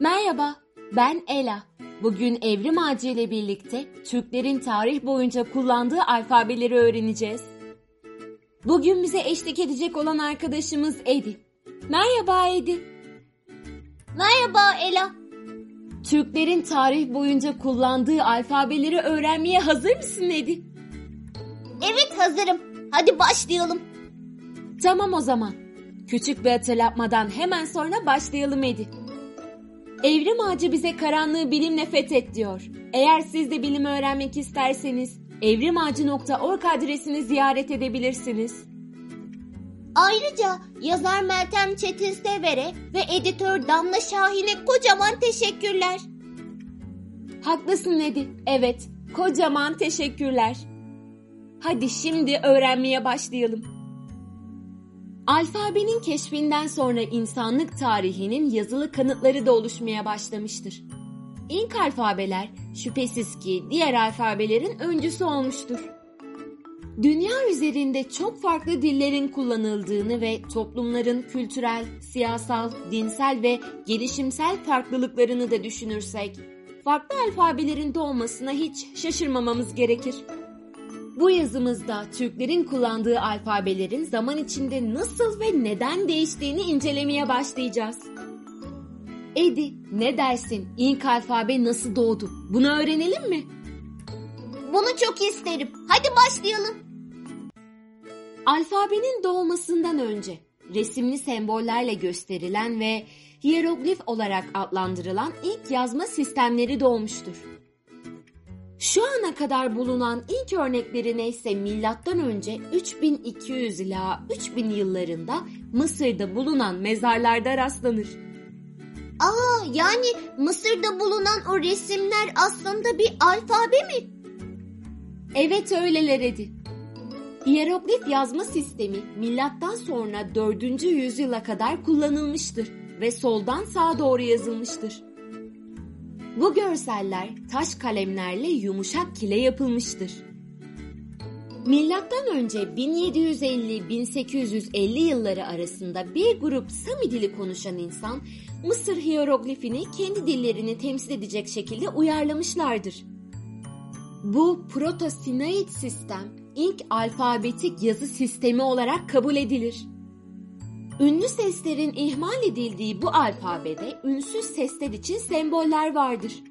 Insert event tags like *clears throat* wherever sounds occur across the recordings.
Merhaba, ben Ela. Bugün Evrim Ağacı ile birlikte Türklerin tarih boyunca kullandığı alfabeleri öğreneceğiz. Bugün bize eşlik edecek olan arkadaşımız Edi. Merhaba Edi. Merhaba Ela. Türklerin tarih boyunca kullandığı alfabeleri öğrenmeye hazır mısın Edi? Evet hazırım. Hadi başlayalım. Tamam o zaman. Küçük bir hatırlatmadan hemen sonra başlayalım Edi. Evrim Ağacı bize karanlığı bilimle fethet diyor. Eğer siz de bilim öğrenmek isterseniz evrimağacı.org adresini ziyaret edebilirsiniz. Ayrıca yazar Meltem Çetin Sever'e ve editör Damla Şahin'e kocaman teşekkürler. Haklısın Edi. Evet, kocaman teşekkürler. Hadi şimdi öğrenmeye başlayalım. Alfabenin keşfinden sonra insanlık tarihinin yazılı kanıtları da oluşmaya başlamıştır. İlk alfabeler şüphesiz ki diğer alfabelerin öncüsü olmuştur. Dünya üzerinde çok farklı dillerin kullanıldığını ve toplumların kültürel, siyasal, dinsel ve gelişimsel farklılıklarını da düşünürsek, farklı alfabelerin doğmasına hiç şaşırmamamız gerekir. Bu yazımızda Türklerin kullandığı alfabelerin zaman içinde nasıl ve neden değiştiğini incelemeye başlayacağız. Edi, ne dersin? İlk alfabe nasıl doğdu? Bunu öğrenelim mi? Bunu çok isterim. Hadi başlayalım. Alfabenin doğmasından önce resimli sembollerle gösterilen ve hieroglif olarak adlandırılan ilk yazma sistemleri doğmuştur. Şu ana kadar bulunan ilk örneklerine ise milattan önce 3200 ila 3000 yıllarında Mısır'da bulunan mezarlarda rastlanır. Aa yani Mısır'da bulunan o resimler aslında bir alfabe mi? Evet öyleler Edi. Hieroglif yazma sistemi milattan sonra 4. yüzyıla kadar kullanılmıştır ve soldan sağa doğru yazılmıştır. Bu görseller taş kalemlerle yumuşak kile yapılmıştır. Milattan önce 1750-1850 yılları arasında bir grup Sami dili konuşan insan Mısır hieroglifini kendi dillerini temsil edecek şekilde uyarlamışlardır. Bu Proto-Sinaid sistem ilk alfabetik yazı sistemi olarak kabul edilir. Ünlü seslerin ihmal edildiği bu alfabede ünsüz sesler için semboller vardır.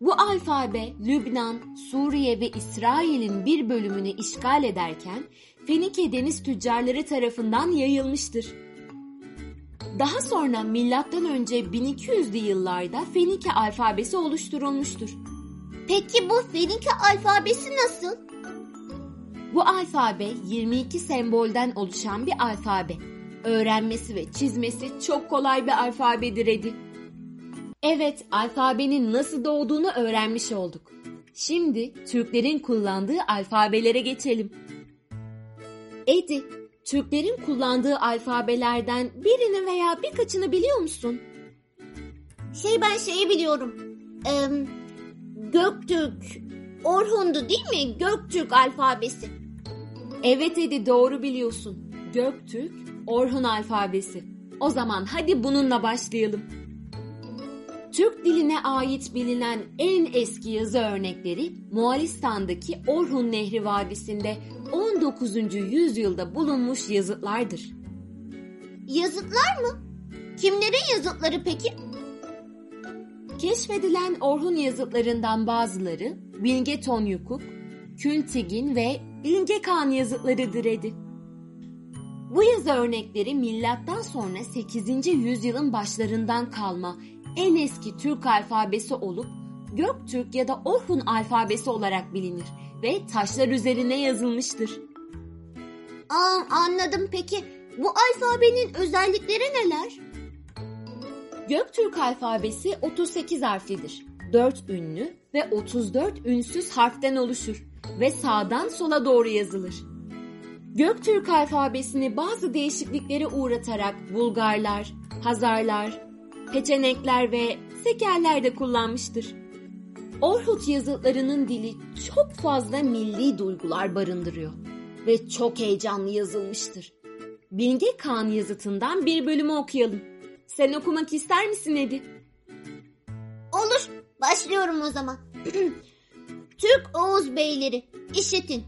Bu alfabe Lübnan, Suriye ve İsrail'in bir bölümünü işgal ederken Fenike deniz tüccarları tarafından yayılmıştır. Daha sonra milattan önce 1200'lü yıllarda Fenike alfabesi oluşturulmuştur. Peki bu Fenike alfabesi nasıl? Bu alfabe 22 sembolden oluşan bir alfabe. Öğrenmesi ve çizmesi çok kolay bir alfabedir Edi. Evet, alfabenin nasıl doğduğunu öğrenmiş olduk. Şimdi Türklerin kullandığı alfabelere geçelim. Edi, Türklerin kullandığı alfabelerden birini veya birkaçını biliyor musun? Şey ben şeyi biliyorum. Ee, Göktürk, Orhun'du değil mi? Göktürk alfabesi. Evet Edi doğru biliyorsun. Göktürk, Orhun alfabesi. O zaman hadi bununla başlayalım. Türk diline ait bilinen en eski yazı örnekleri Moğolistan'daki Orhun Nehri Vadisi'nde 19. yüzyılda bulunmuş yazıtlardır. Yazıtlar mı? Kimlerin yazıtları peki? Keşfedilen Orhun yazıtlarından bazıları Bilge Tonyukuk, Kültigin ve Bilge Kağan yazıtlarıdır Edi. Bu yazı örnekleri milattan sonra 8. yüzyılın başlarından kalma en eski Türk alfabesi olup Göktürk ya da Orhun alfabesi olarak bilinir ve taşlar üzerine yazılmıştır. Aa, anladım peki. Bu alfabenin özellikleri neler? Göktürk alfabesi 38 harflidir. 4 ünlü ve 34 ünsüz harften oluşur ve sağdan sola doğru yazılır. Göktürk alfabesini bazı değişikliklere uğratarak Bulgarlar, Hazarlar, Peçenekler ve Sekerler de kullanmıştır. Orhut yazıtlarının dili çok fazla milli duygular barındırıyor ve çok heyecanlı yazılmıştır. Bilge Kağan yazıtından bir bölümü okuyalım. Sen okumak ister misin Edi? Olur. Başlıyorum o zaman. *clears throat* Türk Oğuz beyleri işitin.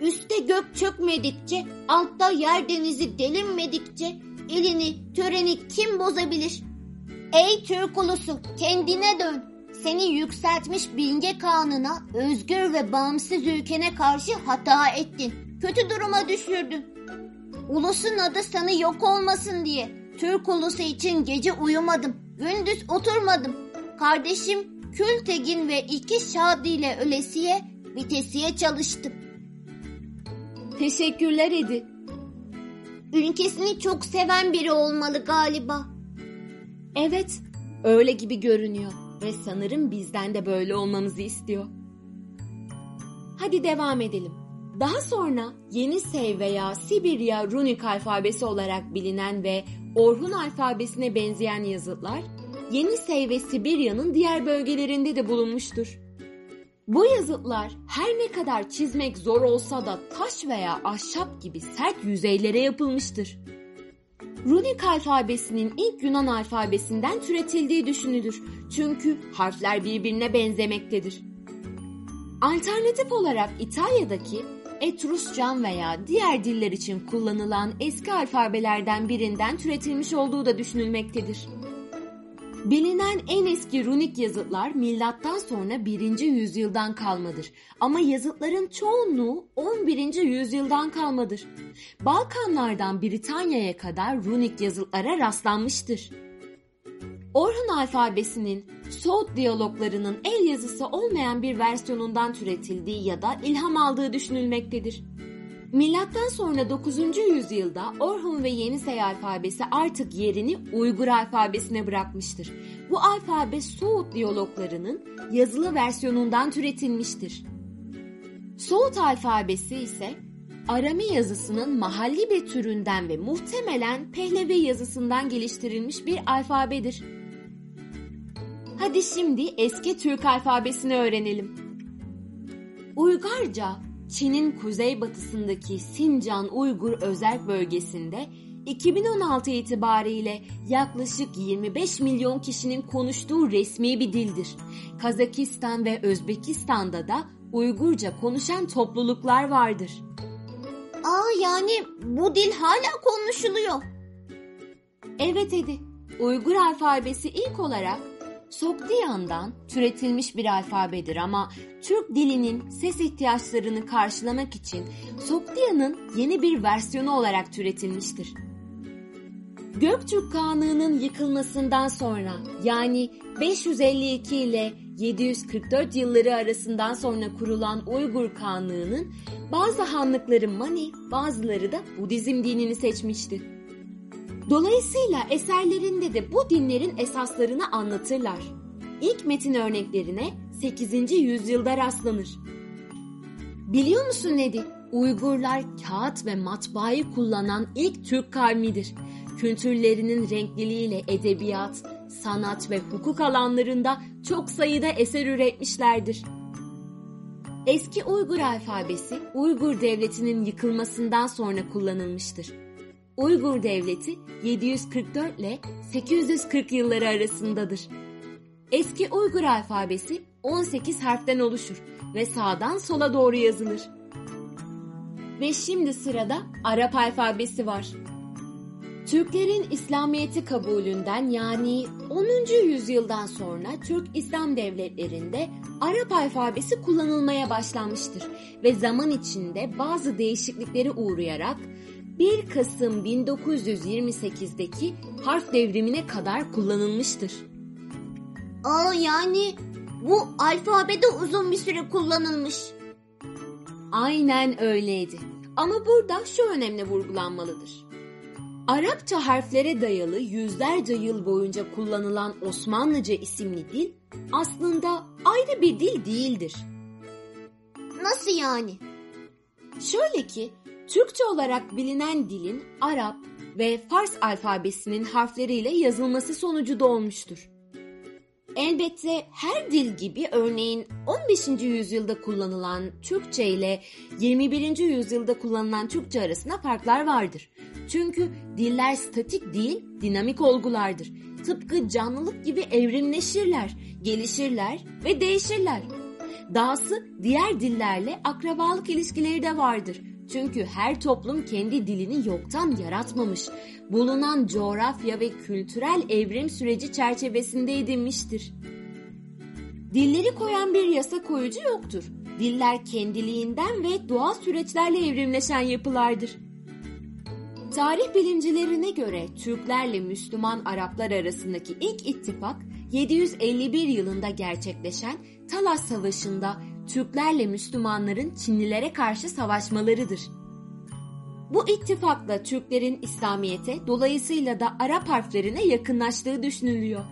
Üste gök çökmedikçe, altta yer denizi delinmedikçe elini, töreni kim bozabilir? Ey Türk ulusu kendine dön. Seni yükseltmiş bilge kanına, özgür ve bağımsız ülkene karşı hata ettin. Kötü duruma düşürdün. Ulusun adı sana yok olmasın diye. Türk ulusu için gece uyumadım, gündüz oturmadım. Kardeşim Kültegin ve iki Şadi ile ölesiye, vitesiye çalıştım. Teşekkürler Edi. Ülkesini çok seven biri olmalı galiba. Evet, öyle gibi görünüyor ve sanırım bizden de böyle olmamızı istiyor. Hadi devam edelim. Daha sonra Yenisey veya Sibirya Runik alfabesi olarak bilinen ve Orhun alfabesine benzeyen yazıtlar Yenisey ve Sibirya'nın diğer bölgelerinde de bulunmuştur. Bu yazıtlar her ne kadar çizmek zor olsa da taş veya ahşap gibi sert yüzeylere yapılmıştır. Runik alfabesinin ilk Yunan alfabesinden türetildiği düşünülür. Çünkü harfler birbirine benzemektedir. Alternatif olarak İtalya'daki Etruscan veya diğer diller için kullanılan eski alfabelerden birinden türetilmiş olduğu da düşünülmektedir. Bilinen en eski runik yazıtlar milattan sonra 1. yüzyıldan kalmadır. Ama yazıtların çoğunluğu 11. yüzyıldan kalmadır. Balkanlardan Britanya'ya kadar runik yazıtlara rastlanmıştır. Orhun alfabesinin Soğut diyaloglarının el yazısı olmayan bir versiyonundan türetildiği ya da ilham aldığı düşünülmektedir. Milattan sonra 9. yüzyılda Orhun ve Yenisey alfabesi artık yerini Uygur alfabesine bırakmıştır. Bu alfabe Soğut diyaloglarının yazılı versiyonundan türetilmiştir. Soğut alfabesi ise Arami yazısının mahalli bir türünden ve muhtemelen Pehlevi yazısından geliştirilmiş bir alfabedir. Hadi şimdi eski Türk alfabesini öğrenelim. Uygarca Çin'in kuzeybatısındaki Sincan Uygur Özerk Bölgesi'nde 2016 itibariyle yaklaşık 25 milyon kişinin konuştuğu resmi bir dildir. Kazakistan ve Özbekistan'da da Uygurca konuşan topluluklar vardır. Aa yani bu dil hala konuşuluyor. Evet Edi, Uygur alfabesi ilk olarak Sogdian'dan türetilmiş bir alfabedir ama Türk dilinin ses ihtiyaçlarını karşılamak için Sogdian'ın yeni bir versiyonu olarak türetilmiştir. Göktürk Kağanlığı'nın yıkılmasından sonra yani 552 ile 744 yılları arasından sonra kurulan Uygur Kağanlığı'nın bazı hanlıkları Mani, bazıları da Budizm dinini seçmişti. Dolayısıyla eserlerinde de bu dinlerin esaslarını anlatırlar. İlk metin örneklerine 8. yüzyılda rastlanır. Biliyor musun Nedi? Uygurlar kağıt ve matbaayı kullanan ilk Türk kavmidir. Kültürlerinin renkliliğiyle edebiyat, sanat ve hukuk alanlarında çok sayıda eser üretmişlerdir. Eski Uygur alfabesi Uygur devletinin yıkılmasından sonra kullanılmıştır. Uygur Devleti 744 ile 840 yılları arasındadır. Eski Uygur alfabesi 18 harften oluşur ve sağdan sola doğru yazılır. Ve şimdi sırada Arap alfabesi var. Türklerin İslamiyet'i kabulünden yani 10. yüzyıldan sonra Türk İslam devletlerinde Arap alfabesi kullanılmaya başlanmıştır ve zaman içinde bazı değişikliklere uğrayarak 1 Kasım 1928'deki harf devrimine kadar kullanılmıştır. Aa yani bu alfabede uzun bir süre kullanılmış. Aynen öyleydi. Ama burada şu önemli vurgulanmalıdır. Arapça harflere dayalı yüzlerce yıl boyunca kullanılan Osmanlıca isimli dil aslında ayrı bir dil değildir. Nasıl yani? Şöyle ki Türkçe olarak bilinen dilin Arap ve Fars alfabesinin harfleriyle yazılması sonucu doğmuştur. Elbette her dil gibi örneğin 15. yüzyılda kullanılan Türkçe ile 21. yüzyılda kullanılan Türkçe arasında farklar vardır. Çünkü diller statik değil, dinamik olgulardır. tıpkı canlılık gibi evrimleşirler, gelişirler ve değişirler. Dahası diğer dillerle akrabalık ilişkileri de vardır. Çünkü her toplum kendi dilini yoktan yaratmamış, bulunan coğrafya ve kültürel evrim süreci çerçevesinde edinmiştir. Dilleri koyan bir yasa koyucu yoktur. Diller kendiliğinden ve doğal süreçlerle evrimleşen yapılardır. Tarih bilimcilerine göre Türklerle Müslüman Araplar arasındaki ilk ittifak 751 yılında gerçekleşen Talas Savaşı'nda Türklerle Müslümanların Çinlilere karşı savaşmalarıdır. Bu ittifakla Türklerin İslamiyet'e dolayısıyla da Arap harflerine yakınlaştığı düşünülüyor.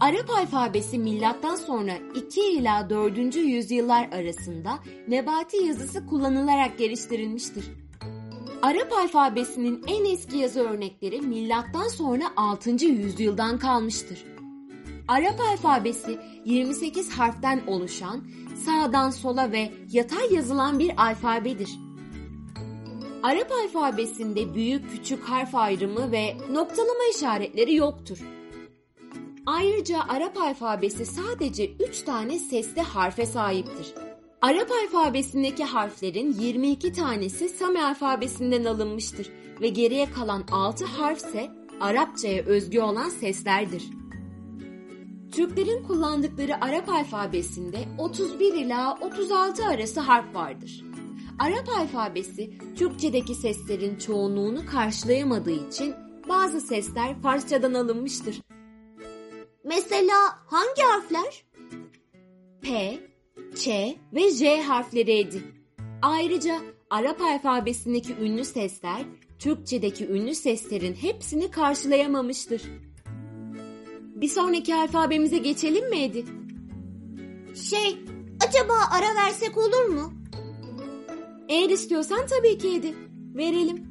Arap alfabesi milattan sonra 2 ila 4. yüzyıllar arasında nebati yazısı kullanılarak geliştirilmiştir. Arap alfabesinin en eski yazı örnekleri milattan sonra 6. yüzyıldan kalmıştır. Arap alfabesi 28 harften oluşan, sağdan sola ve yatay yazılan bir alfabedir. Arap alfabesinde büyük küçük harf ayrımı ve noktalama işaretleri yoktur. Ayrıca Arap alfabesi sadece 3 tane sesli harfe sahiptir. Arap alfabesindeki harflerin 22 tanesi Sami alfabesinden alınmıştır ve geriye kalan 6 harf ise Arapçaya özgü olan seslerdir. Türklerin kullandıkları Arap alfabesinde 31 ila 36 arası harf vardır. Arap alfabesi Türkçedeki seslerin çoğunluğunu karşılayamadığı için bazı sesler Farsçadan alınmıştır. Mesela hangi harfler? P, Ç ve J harfleriydi. Ayrıca Arap alfabesindeki ünlü sesler Türkçedeki ünlü seslerin hepsini karşılayamamıştır. Bir sonraki alfabemize geçelim mi Edi? Şey, acaba ara versek olur mu? Eğer istiyorsan tabii ki Edi. Verelim.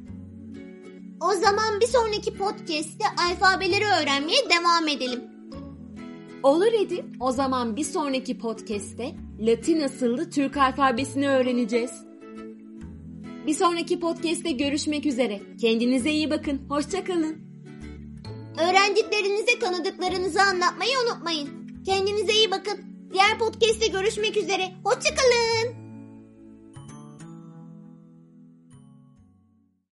O zaman bir sonraki podcast'te alfabeleri öğrenmeye devam edelim. Olur Edi. O zaman bir sonraki podcast'te Latin asıllı Türk alfabesini öğreneceğiz. Bir sonraki podcast'te görüşmek üzere. Kendinize iyi bakın. Hoşçakalın. Öğrendiklerinizi tanıdıklarınızı anlatmayı unutmayın. Kendinize iyi bakın. Diğer podcast'te görüşmek üzere. Hoşçakalın.